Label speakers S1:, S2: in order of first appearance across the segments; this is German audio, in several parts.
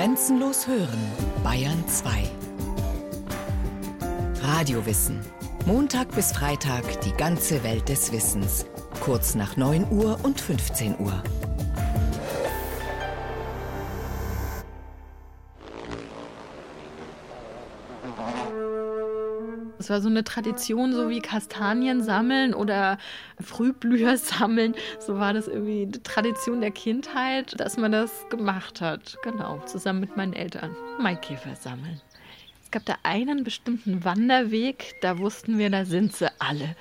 S1: Grenzenlos hören, Bayern 2. Radiowissen. Montag bis Freitag die ganze Welt des Wissens. Kurz nach 9 Uhr und 15 Uhr.
S2: War so eine Tradition, so wie Kastanien sammeln oder Frühblüher sammeln. So war das irgendwie die Tradition der Kindheit, dass man das gemacht hat. Genau, zusammen mit meinen Eltern. Maikäfer sammeln. Es gab da einen bestimmten Wanderweg, da wussten wir, da sind sie alle.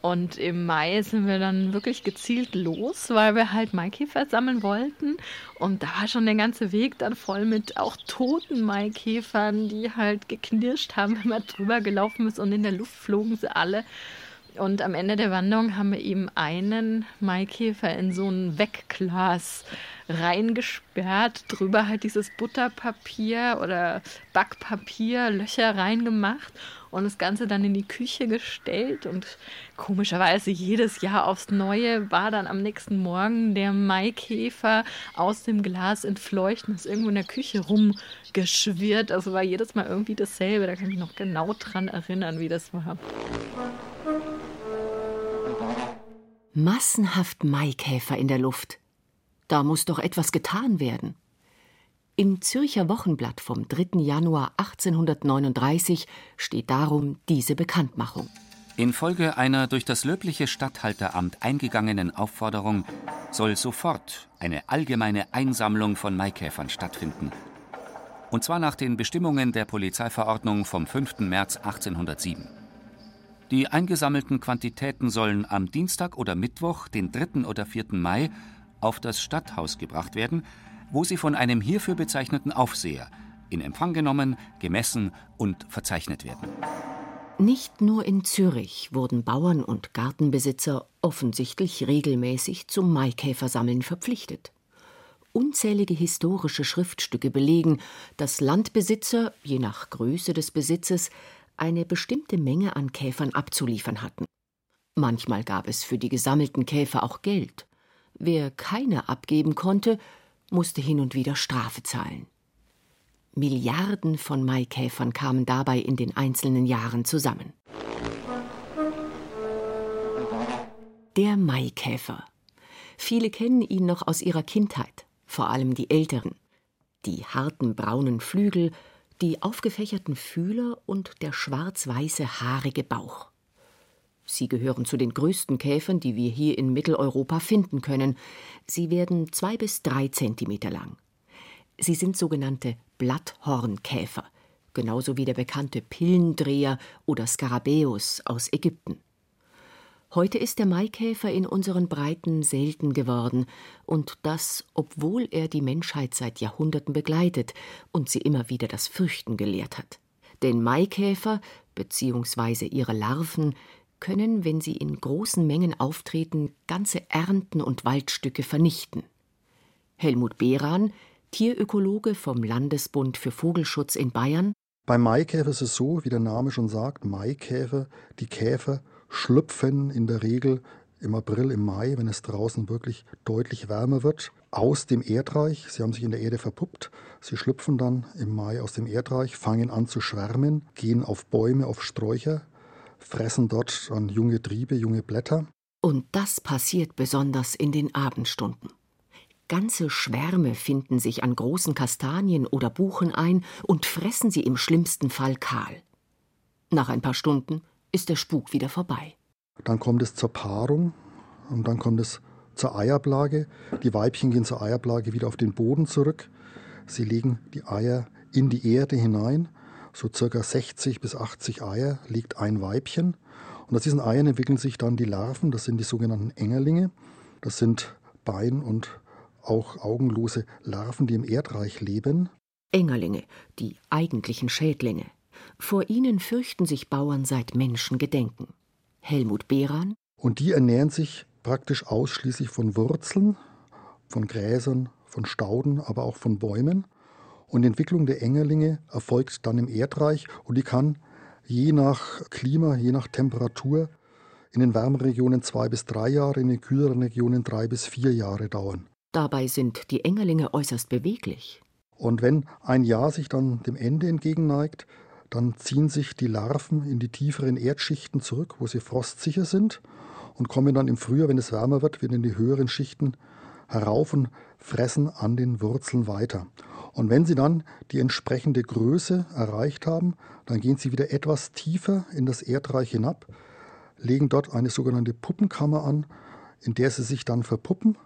S2: Und im Mai sind wir dann wirklich gezielt los, weil wir halt Maikäfer sammeln wollten. Und da war schon der ganze Weg dann voll mit auch toten Maikäfern, die halt geknirscht haben, wenn man drüber gelaufen ist und in der Luft flogen sie alle. Und am Ende der Wanderung haben wir eben einen Maikäfer in so ein Wegglas reingesperrt, drüber halt dieses Butterpapier oder Backpapier, Löcher reingemacht und das Ganze dann in die Küche gestellt. Und komischerweise jedes Jahr aufs Neue war dann am nächsten Morgen der Maikäfer aus dem Glas entfleuchten, ist irgendwo in der Küche rumgeschwirrt. Also war jedes Mal irgendwie dasselbe. Da kann ich mich noch genau dran erinnern, wie das war.
S3: Massenhaft Maikäfer in der Luft. Da muss doch etwas getan werden. Im Zürcher Wochenblatt vom 3. Januar 1839 steht darum diese Bekanntmachung.
S4: Infolge einer durch das löbliche Statthalteramt eingegangenen Aufforderung soll sofort eine allgemeine Einsammlung von Maikäfern stattfinden. Und zwar nach den Bestimmungen der Polizeiverordnung vom 5. März 1807. Die eingesammelten Quantitäten sollen am Dienstag oder Mittwoch, den 3. oder 4. Mai, auf das Stadthaus gebracht werden, wo sie von einem hierfür bezeichneten Aufseher in Empfang genommen, gemessen und verzeichnet werden.
S3: Nicht nur in Zürich wurden Bauern und Gartenbesitzer offensichtlich regelmäßig zum Maikäfersammeln verpflichtet. Unzählige historische Schriftstücke belegen, dass Landbesitzer, je nach Größe des Besitzes, eine bestimmte Menge an Käfern abzuliefern hatten. Manchmal gab es für die gesammelten Käfer auch Geld. Wer keine abgeben konnte, musste hin und wieder Strafe zahlen. Milliarden von Maikäfern kamen dabei in den einzelnen Jahren zusammen. Der Maikäfer. Viele kennen ihn noch aus ihrer Kindheit, vor allem die Älteren. Die harten braunen Flügel, die aufgefächerten Fühler und der schwarz-weiße haarige Bauch. Sie gehören zu den größten Käfern, die wir hier in Mitteleuropa finden können. Sie werden zwei bis drei Zentimeter lang. Sie sind sogenannte Blatthornkäfer, genauso wie der bekannte Pillendreher oder Skarabäus aus Ägypten. Heute ist der Maikäfer in unseren Breiten selten geworden, und das, obwohl er die Menschheit seit Jahrhunderten begleitet und sie immer wieder das Fürchten gelehrt hat. Denn Maikäfer bzw. ihre Larven können, wenn sie in großen Mengen auftreten, ganze Ernten und Waldstücke vernichten. Helmut Behran, Tierökologe vom Landesbund für Vogelschutz in Bayern.
S5: Beim Maikäfer ist es so, wie der Name schon sagt, Maikäfer, die Käfer schlüpfen in der Regel im April, im Mai, wenn es draußen wirklich deutlich wärmer wird, aus dem Erdreich. Sie haben sich in der Erde verpuppt. Sie schlüpfen dann im Mai aus dem Erdreich, fangen an zu schwärmen, gehen auf Bäume, auf Sträucher, fressen dort an junge Triebe, junge Blätter.
S3: Und das passiert besonders in den Abendstunden. Ganze Schwärme finden sich an großen Kastanien oder Buchen ein und fressen sie im schlimmsten Fall kahl. Nach ein paar Stunden ist der Spuk wieder vorbei.
S5: Dann kommt es zur Paarung und dann kommt es zur Eiablage. Die Weibchen gehen zur Eiablage wieder auf den Boden zurück. Sie legen die Eier in die Erde hinein so circa 60 bis 80 Eier legt ein Weibchen. Und aus diesen Eiern entwickeln sich dann die Larven, das sind die sogenannten Engerlinge. Das sind Bein- und auch augenlose Larven, die im Erdreich leben.
S3: Engerlinge, die eigentlichen Schädlinge. Vor ihnen fürchten sich Bauern seit Menschengedenken. Helmut Behran.
S5: Und die ernähren sich praktisch ausschließlich von Wurzeln, von Gräsern, von Stauden, aber auch von Bäumen. Und die Entwicklung der Engerlinge erfolgt dann im Erdreich und die kann je nach Klima, je nach Temperatur in den wärmeren Regionen zwei bis drei Jahre, in den kühleren Regionen drei bis vier Jahre dauern.
S3: Dabei sind die Engerlinge äußerst beweglich.
S5: Und wenn ein Jahr sich dann dem Ende entgegenneigt, dann ziehen sich die Larven in die tieferen Erdschichten zurück, wo sie frostsicher sind und kommen dann im Frühjahr, wenn es wärmer wird, wieder in die höheren Schichten herauf und fressen an den Wurzeln weiter. Und wenn sie dann die entsprechende Größe erreicht haben, dann gehen sie wieder etwas tiefer in das Erdreich hinab, legen dort eine sogenannte Puppenkammer an, in der sie sich dann verpuppen.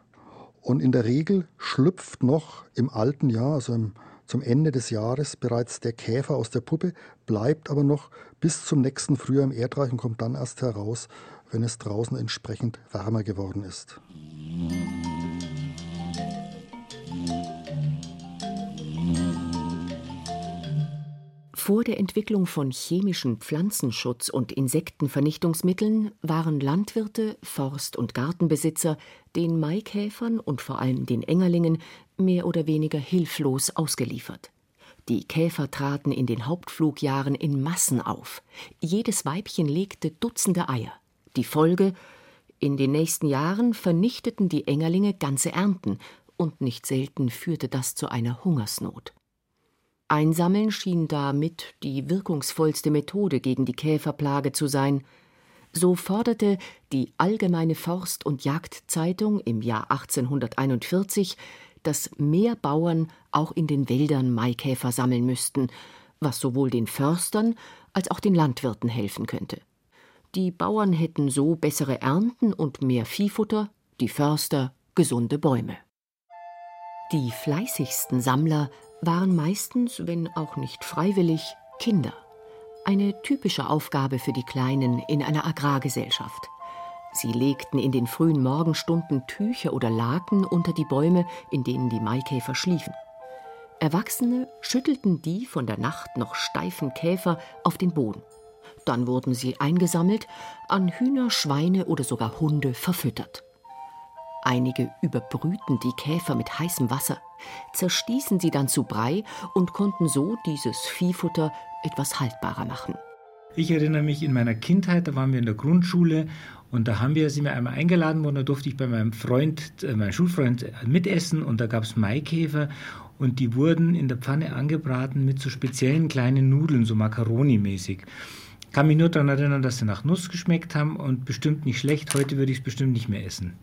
S5: Und in der Regel schlüpft noch im alten Jahr, also im, zum Ende des Jahres, bereits der Käfer aus der Puppe, bleibt aber noch bis zum nächsten Frühjahr im Erdreich und kommt dann erst heraus, wenn es draußen entsprechend wärmer geworden ist.
S3: Vor der Entwicklung von chemischen Pflanzenschutz- und Insektenvernichtungsmitteln waren Landwirte, Forst- und Gartenbesitzer den Maikäfern und vor allem den Engerlingen mehr oder weniger hilflos ausgeliefert. Die Käfer traten in den Hauptflugjahren in Massen auf. Jedes Weibchen legte Dutzende Eier. Die Folge in den nächsten Jahren vernichteten die Engerlinge ganze Ernten, und nicht selten führte das zu einer Hungersnot. Einsammeln schien damit die wirkungsvollste Methode gegen die Käferplage zu sein. So forderte die Allgemeine Forst- und Jagdzeitung im Jahr 1841, dass mehr Bauern auch in den Wäldern Maikäfer sammeln müssten, was sowohl den Förstern als auch den Landwirten helfen könnte. Die Bauern hätten so bessere Ernten und mehr Viehfutter, die Förster gesunde Bäume. Die fleißigsten Sammler waren meistens, wenn auch nicht freiwillig, Kinder. Eine typische Aufgabe für die Kleinen in einer Agrargesellschaft. Sie legten in den frühen Morgenstunden Tücher oder Laken unter die Bäume, in denen die Maikäfer schliefen. Erwachsene schüttelten die von der Nacht noch steifen Käfer auf den Boden. Dann wurden sie eingesammelt, an Hühner, Schweine oder sogar Hunde verfüttert. Einige überbrühten die Käfer mit heißem Wasser, zerstießen sie dann zu Brei und konnten so dieses Viehfutter etwas haltbarer machen.
S6: Ich erinnere mich in meiner Kindheit, da waren wir in der Grundschule und da haben wir, sind wir einmal eingeladen worden, da durfte ich bei meinem Freund, äh, meinem Schulfreund mitessen und da gab es Maikäfer und die wurden in der Pfanne angebraten mit so speziellen kleinen Nudeln, so Macaroni-mäßig. Kann mich nur daran erinnern, dass sie nach Nuss geschmeckt haben und bestimmt nicht schlecht. Heute würde ich es bestimmt nicht mehr essen.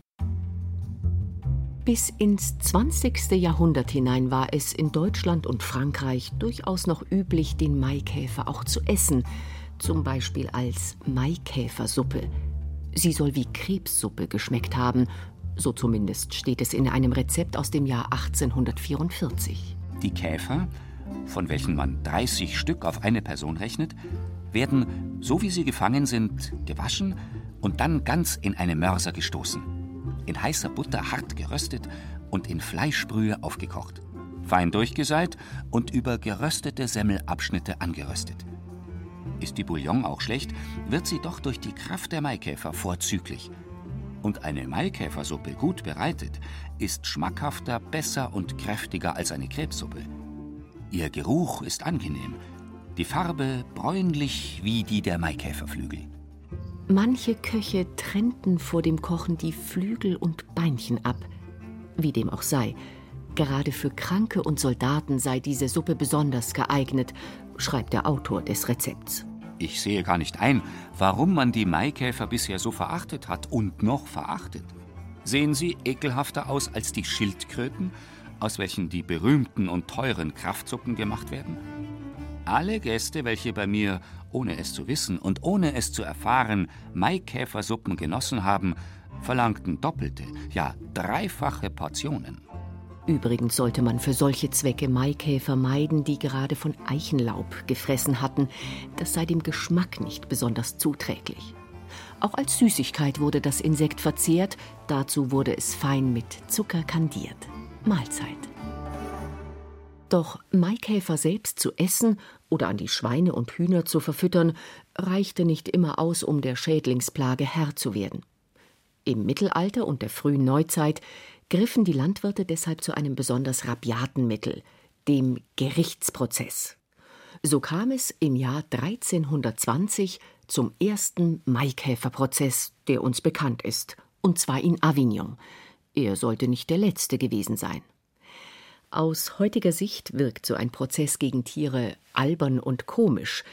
S3: Bis ins 20. Jahrhundert hinein war es in Deutschland und Frankreich durchaus noch üblich, den Maikäfer auch zu essen, zum Beispiel als Maikäfersuppe. Sie soll wie Krebssuppe geschmeckt haben, so zumindest steht es in einem Rezept aus dem Jahr 1844.
S4: Die Käfer, von welchen man 30 Stück auf eine Person rechnet, werden, so wie sie gefangen sind, gewaschen und dann ganz in eine Mörser gestoßen in heißer Butter hart geröstet und in Fleischbrühe aufgekocht, fein durchgeseit und über geröstete Semmelabschnitte angeröstet. Ist die Bouillon auch schlecht, wird sie doch durch die Kraft der Maikäfer vorzüglich. Und eine Maikäfersuppe gut bereitet ist schmackhafter, besser und kräftiger als eine Krebssuppe. Ihr Geruch ist angenehm, die Farbe bräunlich wie die der Maikäferflügel.
S3: Manche Köche trennten vor dem Kochen die Flügel und Beinchen ab. Wie dem auch sei, gerade für Kranke und Soldaten sei diese Suppe besonders geeignet, schreibt der Autor des Rezepts.
S4: Ich sehe gar nicht ein, warum man die Maikäfer bisher so verachtet hat und noch verachtet. Sehen sie ekelhafter aus als die Schildkröten, aus welchen die berühmten und teuren Kraftsuppen gemacht werden? Alle Gäste, welche bei mir ohne es zu wissen und ohne es zu erfahren, Maikäfersuppen genossen haben, verlangten doppelte, ja dreifache Portionen.
S3: Übrigens sollte man für solche Zwecke Maikäfer meiden, die gerade von Eichenlaub gefressen hatten. Das sei dem Geschmack nicht besonders zuträglich. Auch als Süßigkeit wurde das Insekt verzehrt, dazu wurde es fein mit Zucker kandiert. Mahlzeit. Doch Maikäfer selbst zu essen oder an die Schweine und Hühner zu verfüttern, reichte nicht immer aus, um der Schädlingsplage Herr zu werden. Im Mittelalter und der frühen Neuzeit griffen die Landwirte deshalb zu einem besonders rabiaten Mittel, dem Gerichtsprozess. So kam es im Jahr 1320 zum ersten Maikäferprozess, der uns bekannt ist, und zwar in Avignon. Er sollte nicht der letzte gewesen sein. Aus heutiger Sicht wirkt so ein Prozess gegen Tiere albern und komisch,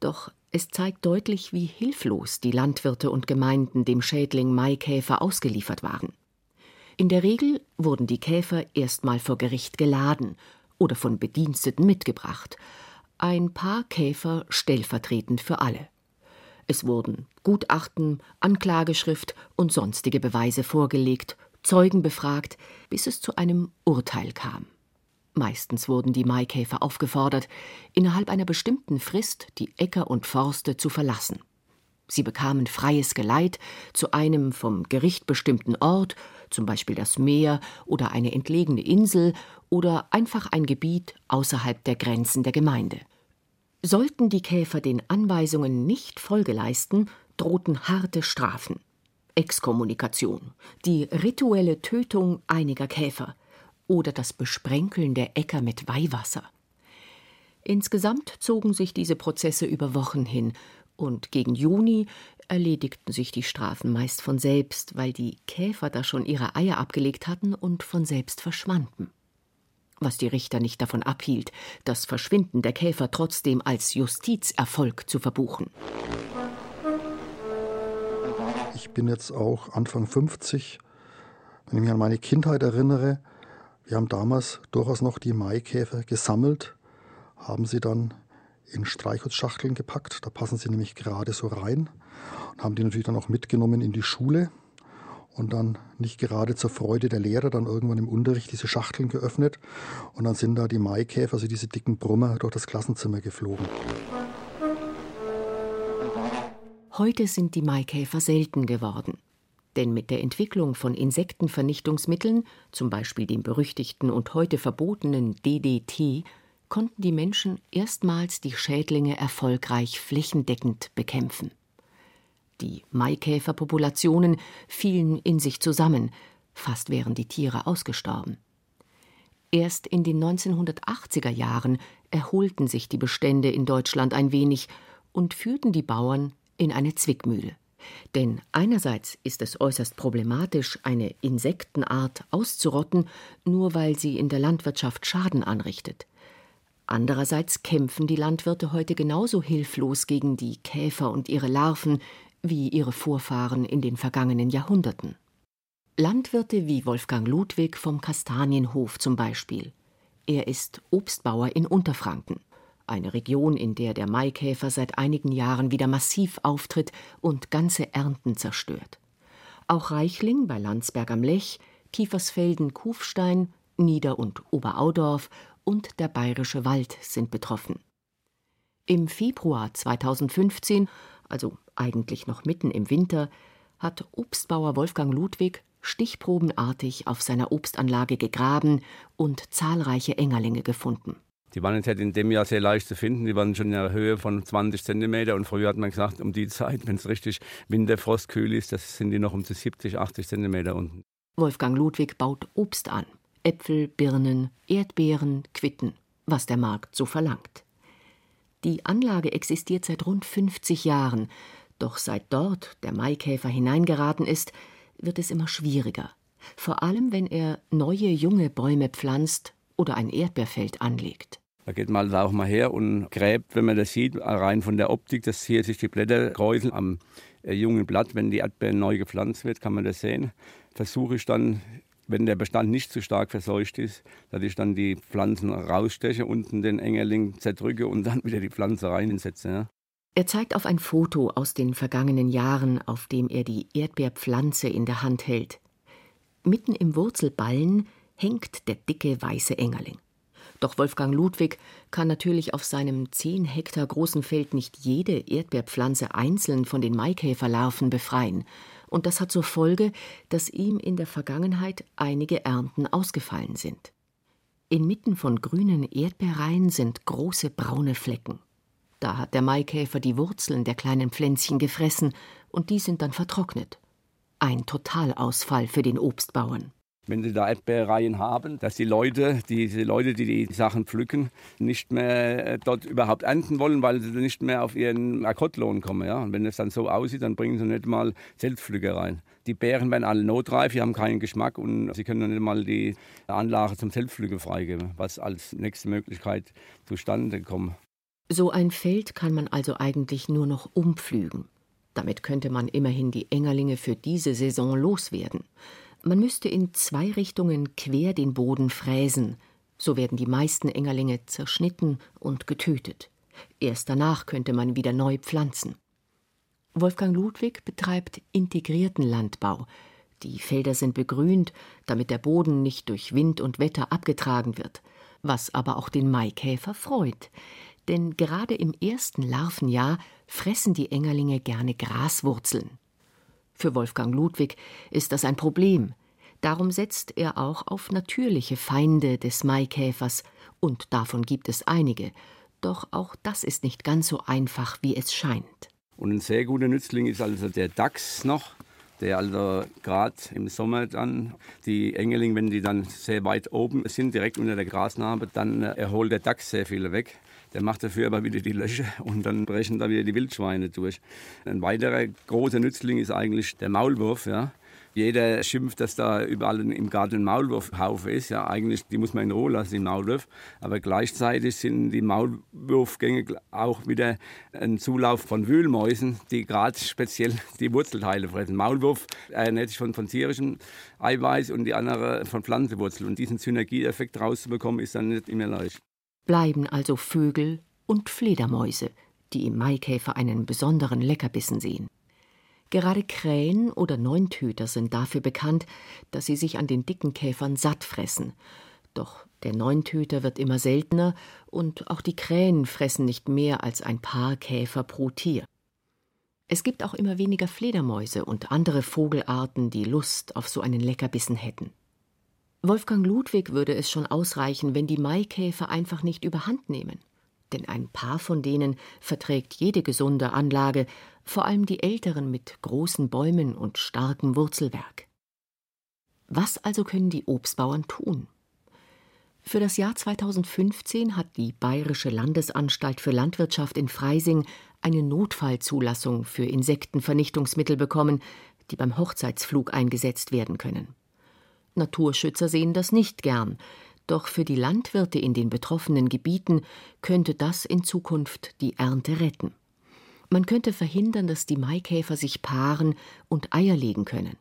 S3: doch es zeigt deutlich, wie hilflos die Landwirte und Gemeinden dem Schädling Maikäfer ausgeliefert waren. In der Regel wurden die Käfer erstmal vor Gericht geladen oder von Bediensteten mitgebracht, ein paar Käfer stellvertretend für alle. Es wurden Gutachten, Anklageschrift und sonstige Beweise vorgelegt, Zeugen befragt, bis es zu einem Urteil kam. Meistens wurden die Maikäfer aufgefordert, innerhalb einer bestimmten Frist die Äcker und Forste zu verlassen. Sie bekamen freies Geleit zu einem vom Gericht bestimmten Ort, zum Beispiel das Meer oder eine entlegene Insel oder einfach ein Gebiet außerhalb der Grenzen der Gemeinde. Sollten die Käfer den Anweisungen nicht Folge leisten, drohten harte Strafen. Exkommunikation, die rituelle Tötung einiger Käfer, oder das Besprenkeln der Äcker mit Weihwasser. Insgesamt zogen sich diese Prozesse über Wochen hin, und gegen Juni erledigten sich die Strafen meist von selbst, weil die Käfer da schon ihre Eier abgelegt hatten und von selbst verschwanden. Was die Richter nicht davon abhielt, das Verschwinden der Käfer trotzdem als Justizerfolg zu verbuchen.
S5: Ich bin jetzt auch Anfang 50. Wenn ich mich an meine Kindheit erinnere, wir haben damals durchaus noch die Maikäfer gesammelt, haben sie dann in Streichholzschachteln gepackt. Da passen sie nämlich gerade so rein und haben die natürlich dann auch mitgenommen in die Schule und dann nicht gerade zur Freude der Lehrer dann irgendwann im Unterricht diese Schachteln geöffnet und dann sind da die Maikäfer, also diese dicken Brummer, durch das Klassenzimmer geflogen.
S3: Heute sind die Maikäfer selten geworden. Denn mit der Entwicklung von Insektenvernichtungsmitteln, zum Beispiel dem berüchtigten und heute verbotenen DDT, konnten die Menschen erstmals die Schädlinge erfolgreich flächendeckend bekämpfen. Die Maikäferpopulationen fielen in sich zusammen, fast wären die Tiere ausgestorben. Erst in den 1980er Jahren erholten sich die Bestände in Deutschland ein wenig und führten die Bauern in eine Zwickmühle. Denn einerseits ist es äußerst problematisch, eine Insektenart auszurotten, nur weil sie in der Landwirtschaft Schaden anrichtet. Andererseits kämpfen die Landwirte heute genauso hilflos gegen die Käfer und ihre Larven wie ihre Vorfahren in den vergangenen Jahrhunderten. Landwirte wie Wolfgang Ludwig vom Kastanienhof zum Beispiel. Er ist Obstbauer in Unterfranken eine Region, in der der Maikäfer seit einigen Jahren wieder massiv auftritt und ganze Ernten zerstört. Auch Reichling bei Landsberg am Lech, Kiefersfelden, Kufstein, Nieder- und Oberaudorf und der Bayerische Wald sind betroffen. Im Februar 2015, also eigentlich noch mitten im Winter, hat Obstbauer Wolfgang Ludwig stichprobenartig auf seiner Obstanlage gegraben und zahlreiche Engerlinge gefunden.
S7: Die waren jetzt halt in dem Jahr sehr leicht zu finden. Die waren schon in einer Höhe von 20 cm. Und früher hat man gesagt, um die Zeit, wenn es richtig winterfrostkühl ist, das sind die noch um zu 70, 80 cm unten.
S3: Wolfgang Ludwig baut Obst an. Äpfel, Birnen, Erdbeeren, Quitten, was der Markt so verlangt. Die Anlage existiert seit rund 50 Jahren. Doch seit dort der Maikäfer hineingeraten ist, wird es immer schwieriger. Vor allem, wenn er neue junge Bäume pflanzt oder ein Erdbeerfeld anlegt.
S7: Da geht man also auch mal her und gräbt, wenn man das sieht, rein von der Optik, dass hier sich die Blätter kräuseln am äh, jungen Blatt. Wenn die Erdbeere neu gepflanzt wird, kann man das sehen. Versuche ich dann, wenn der Bestand nicht zu stark verseucht ist, dass ich dann die Pflanzen raussteche, unten den Engerling zerdrücke und dann wieder die Pflanze reinsetze. Ja.
S3: Er zeigt auf ein Foto aus den vergangenen Jahren, auf dem er die Erdbeerpflanze in der Hand hält. Mitten im Wurzelballen hängt der dicke weiße Engerling. Doch Wolfgang Ludwig kann natürlich auf seinem zehn Hektar großen Feld nicht jede Erdbeerpflanze einzeln von den Maikäferlarven befreien. Und das hat zur Folge, dass ihm in der Vergangenheit einige Ernten ausgefallen sind. Inmitten von grünen Erdbeereien sind große braune Flecken. Da hat der Maikäfer die Wurzeln der kleinen Pflänzchen gefressen und die sind dann vertrocknet. Ein Totalausfall für den Obstbauern.
S7: Wenn sie da Erdbeerreihen haben, dass die Leute, diese Leute, die die Sachen pflücken, nicht mehr äh, dort überhaupt ernten wollen, weil sie nicht mehr auf ihren Akkordlohn kommen. Ja? Und wenn es dann so aussieht, dann bringen sie nicht mal Selbstpflücker rein. Die Beeren werden alle notreif, die haben keinen Geschmack und sie können nicht mal die Anlage zum Selbstpflücken freigeben, was als nächste Möglichkeit zustande kommt.
S3: So ein Feld kann man also eigentlich nur noch umpflügen. Damit könnte man immerhin die Engerlinge für diese Saison loswerden. Man müsste in zwei Richtungen quer den Boden fräsen. So werden die meisten Engerlinge zerschnitten und getötet. Erst danach könnte man wieder neu pflanzen. Wolfgang Ludwig betreibt integrierten Landbau. Die Felder sind begrünt, damit der Boden nicht durch Wind und Wetter abgetragen wird, was aber auch den Maikäfer freut. Denn gerade im ersten Larvenjahr fressen die Engerlinge gerne Graswurzeln. Für Wolfgang Ludwig ist das ein Problem. Darum setzt er auch auf natürliche Feinde des Maikäfers, und davon gibt es einige. Doch auch das ist nicht ganz so einfach, wie es scheint.
S7: Und ein sehr guter Nützling ist also der Dachs noch, der also gerade im Sommer dann die Engeling, wenn die dann sehr weit oben sind, direkt unter der Grasnarbe, dann erholt der Dachs sehr viele weg. Der macht dafür aber wieder die Löcher und dann brechen da wieder die Wildschweine durch. Ein weiterer großer Nützling ist eigentlich der Maulwurf. Ja. Jeder schimpft, dass da überall im Garten ein Maulwurfhaufe ist. Ja, eigentlich, die muss man in Ruhe lassen, die Maulwurf. Aber gleichzeitig sind die Maulwurfgänge auch wieder ein Zulauf von Wühlmäusen, die gerade speziell die Wurzelteile fressen. Maulwurf ernährt sich von, von tierischem Eiweiß und die andere von Pflanzenwurzeln. Und diesen Synergieeffekt rauszubekommen, ist dann nicht immer leicht.
S3: Bleiben also Vögel und Fledermäuse, die im Maikäfer einen besonderen Leckerbissen sehen. Gerade Krähen oder Neuntöter sind dafür bekannt, dass sie sich an den dicken Käfern satt fressen. Doch der Neuntöter wird immer seltener und auch die Krähen fressen nicht mehr als ein paar Käfer pro Tier. Es gibt auch immer weniger Fledermäuse und andere Vogelarten, die Lust auf so einen Leckerbissen hätten. Wolfgang Ludwig würde es schon ausreichen, wenn die Maikäfer einfach nicht überhand nehmen denn ein paar von denen verträgt jede gesunde Anlage, vor allem die älteren mit großen Bäumen und starkem Wurzelwerk. Was also können die Obstbauern tun? Für das Jahr 2015 hat die Bayerische Landesanstalt für Landwirtschaft in Freising eine Notfallzulassung für Insektenvernichtungsmittel bekommen, die beim Hochzeitsflug eingesetzt werden können. Naturschützer sehen das nicht gern, doch für die Landwirte in den betroffenen Gebieten könnte das in Zukunft die Ernte retten. Man könnte verhindern, dass die Maikäfer sich paaren und Eier legen können.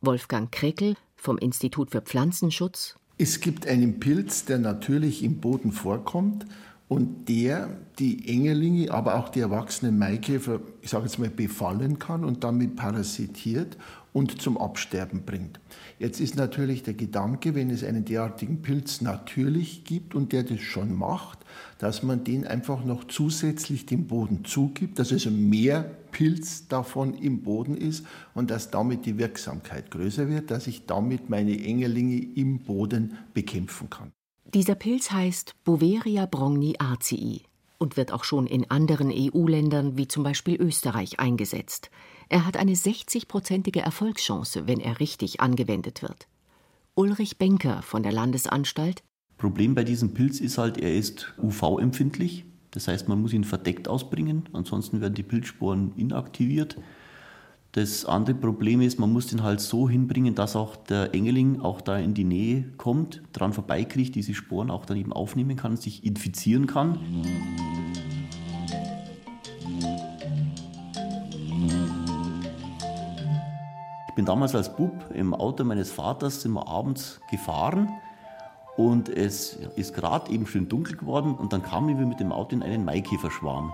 S3: Wolfgang Kreckel vom Institut für Pflanzenschutz.
S8: Es gibt einen Pilz, der natürlich im Boden vorkommt und der die Engelinge, aber auch die erwachsenen Maikäfer, ich sage jetzt mal, befallen kann und damit parasitiert und zum Absterben bringt. Jetzt ist natürlich der Gedanke, wenn es einen derartigen Pilz natürlich gibt und der das schon macht, dass man den einfach noch zusätzlich dem Boden zugibt, dass also mehr Pilz davon im Boden ist und dass damit die Wirksamkeit größer wird, dass ich damit meine Engelinge im Boden bekämpfen kann.
S3: Dieser Pilz heißt Boveria brongni arcii und wird auch schon in anderen EU-Ländern wie zum Beispiel Österreich eingesetzt. Er hat eine 60-prozentige Erfolgschance, wenn er richtig angewendet wird. Ulrich Benker von der Landesanstalt.
S9: Problem bei diesem Pilz ist halt, er ist UV-empfindlich. Das heißt, man muss ihn verdeckt ausbringen, ansonsten werden die Pilzsporen inaktiviert. Das andere Problem ist, man muss den halt so hinbringen, dass auch der Engeling auch da in die Nähe kommt, dran vorbeikriegt, diese Sporen auch dann eben aufnehmen kann, sich infizieren kann. Bin damals als Bub im Auto meines Vaters sind wir abends gefahren und es ist gerade eben schön dunkel geworden und dann kamen wir mit dem Auto in einen Maikäferschwarm.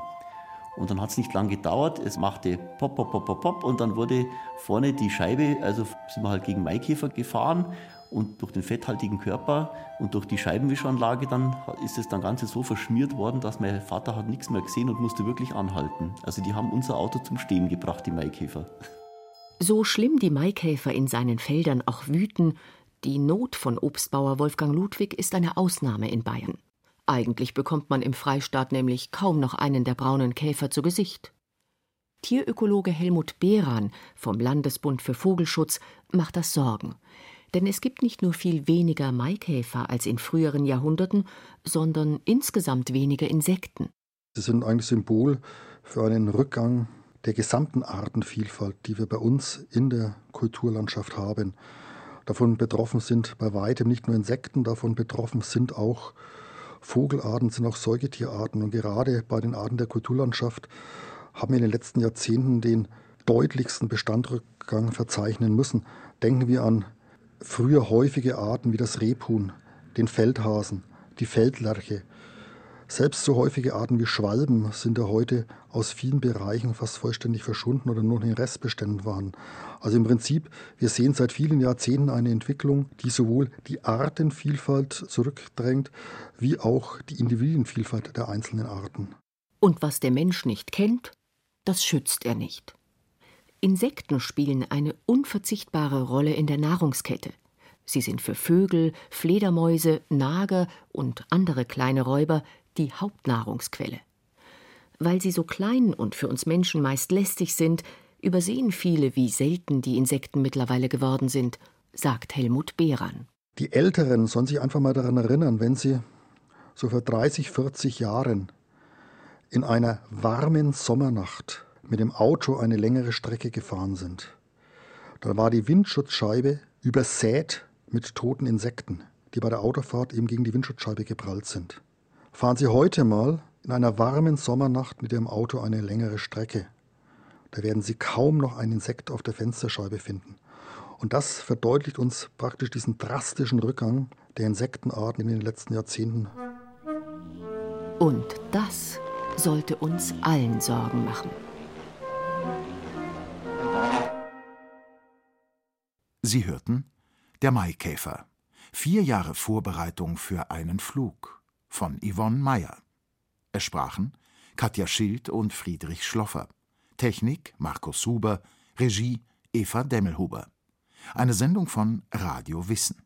S9: Und dann hat es nicht lange gedauert, es machte pop, pop, pop, pop, pop und dann wurde vorne die Scheibe, also sind wir halt gegen Maikäfer gefahren und durch den fetthaltigen Körper und durch die Scheibenwischanlage dann ist es dann Ganze so verschmiert worden, dass mein Vater hat nichts mehr gesehen und musste wirklich anhalten. Also die haben unser Auto zum Stehen gebracht, die Maikäfer.
S3: So schlimm die Maikäfer in seinen Feldern auch wüten, die Not von Obstbauer Wolfgang Ludwig ist eine Ausnahme in Bayern. Eigentlich bekommt man im Freistaat nämlich kaum noch einen der braunen Käfer zu Gesicht. Tierökologe Helmut Behran vom Landesbund für Vogelschutz macht das Sorgen. Denn es gibt nicht nur viel weniger Maikäfer als in früheren Jahrhunderten, sondern insgesamt weniger Insekten.
S5: Sie sind eigentlich Symbol für einen Rückgang der gesamten Artenvielfalt, die wir bei uns in der Kulturlandschaft haben. Davon betroffen sind bei weitem nicht nur Insekten, davon betroffen sind auch Vogelarten, sind auch Säugetierarten. Und gerade bei den Arten der Kulturlandschaft haben wir in den letzten Jahrzehnten den deutlichsten Bestandrückgang verzeichnen müssen. Denken wir an früher häufige Arten wie das Rebhuhn, den Feldhasen, die Feldlerche, selbst so häufige Arten wie Schwalben sind ja heute aus vielen Bereichen fast vollständig verschwunden oder nur noch in Restbeständen waren. Also im Prinzip, wir sehen seit vielen Jahrzehnten eine Entwicklung, die sowohl die Artenvielfalt zurückdrängt, wie auch die Individuenvielfalt der einzelnen Arten.
S3: Und was der Mensch nicht kennt, das schützt er nicht. Insekten spielen eine unverzichtbare Rolle in der Nahrungskette. Sie sind für Vögel, Fledermäuse, Nager und andere kleine Räuber die Hauptnahrungsquelle. Weil sie so klein und für uns Menschen meist lästig sind, übersehen viele, wie selten die Insekten mittlerweile geworden sind, sagt Helmut Behran.
S5: Die Älteren sollen sich einfach mal daran erinnern, wenn sie so vor 30, 40 Jahren in einer warmen Sommernacht mit dem Auto eine längere Strecke gefahren sind. Da war die Windschutzscheibe übersät mit toten Insekten, die bei der Autofahrt eben gegen die Windschutzscheibe geprallt sind. Fahren Sie heute mal in einer warmen Sommernacht mit Ihrem Auto eine längere Strecke. Da werden Sie kaum noch ein Insekt auf der Fensterscheibe finden. Und das verdeutlicht uns praktisch diesen drastischen Rückgang der Insektenarten in den letzten Jahrzehnten.
S3: Und das sollte uns allen Sorgen machen.
S10: Sie hörten Der Maikäfer. Vier Jahre Vorbereitung für einen Flug von Yvonne Meyer. Es sprachen Katja Schild und Friedrich Schloffer. Technik Markus Huber. Regie Eva Demmelhuber. Eine Sendung von Radio Wissen.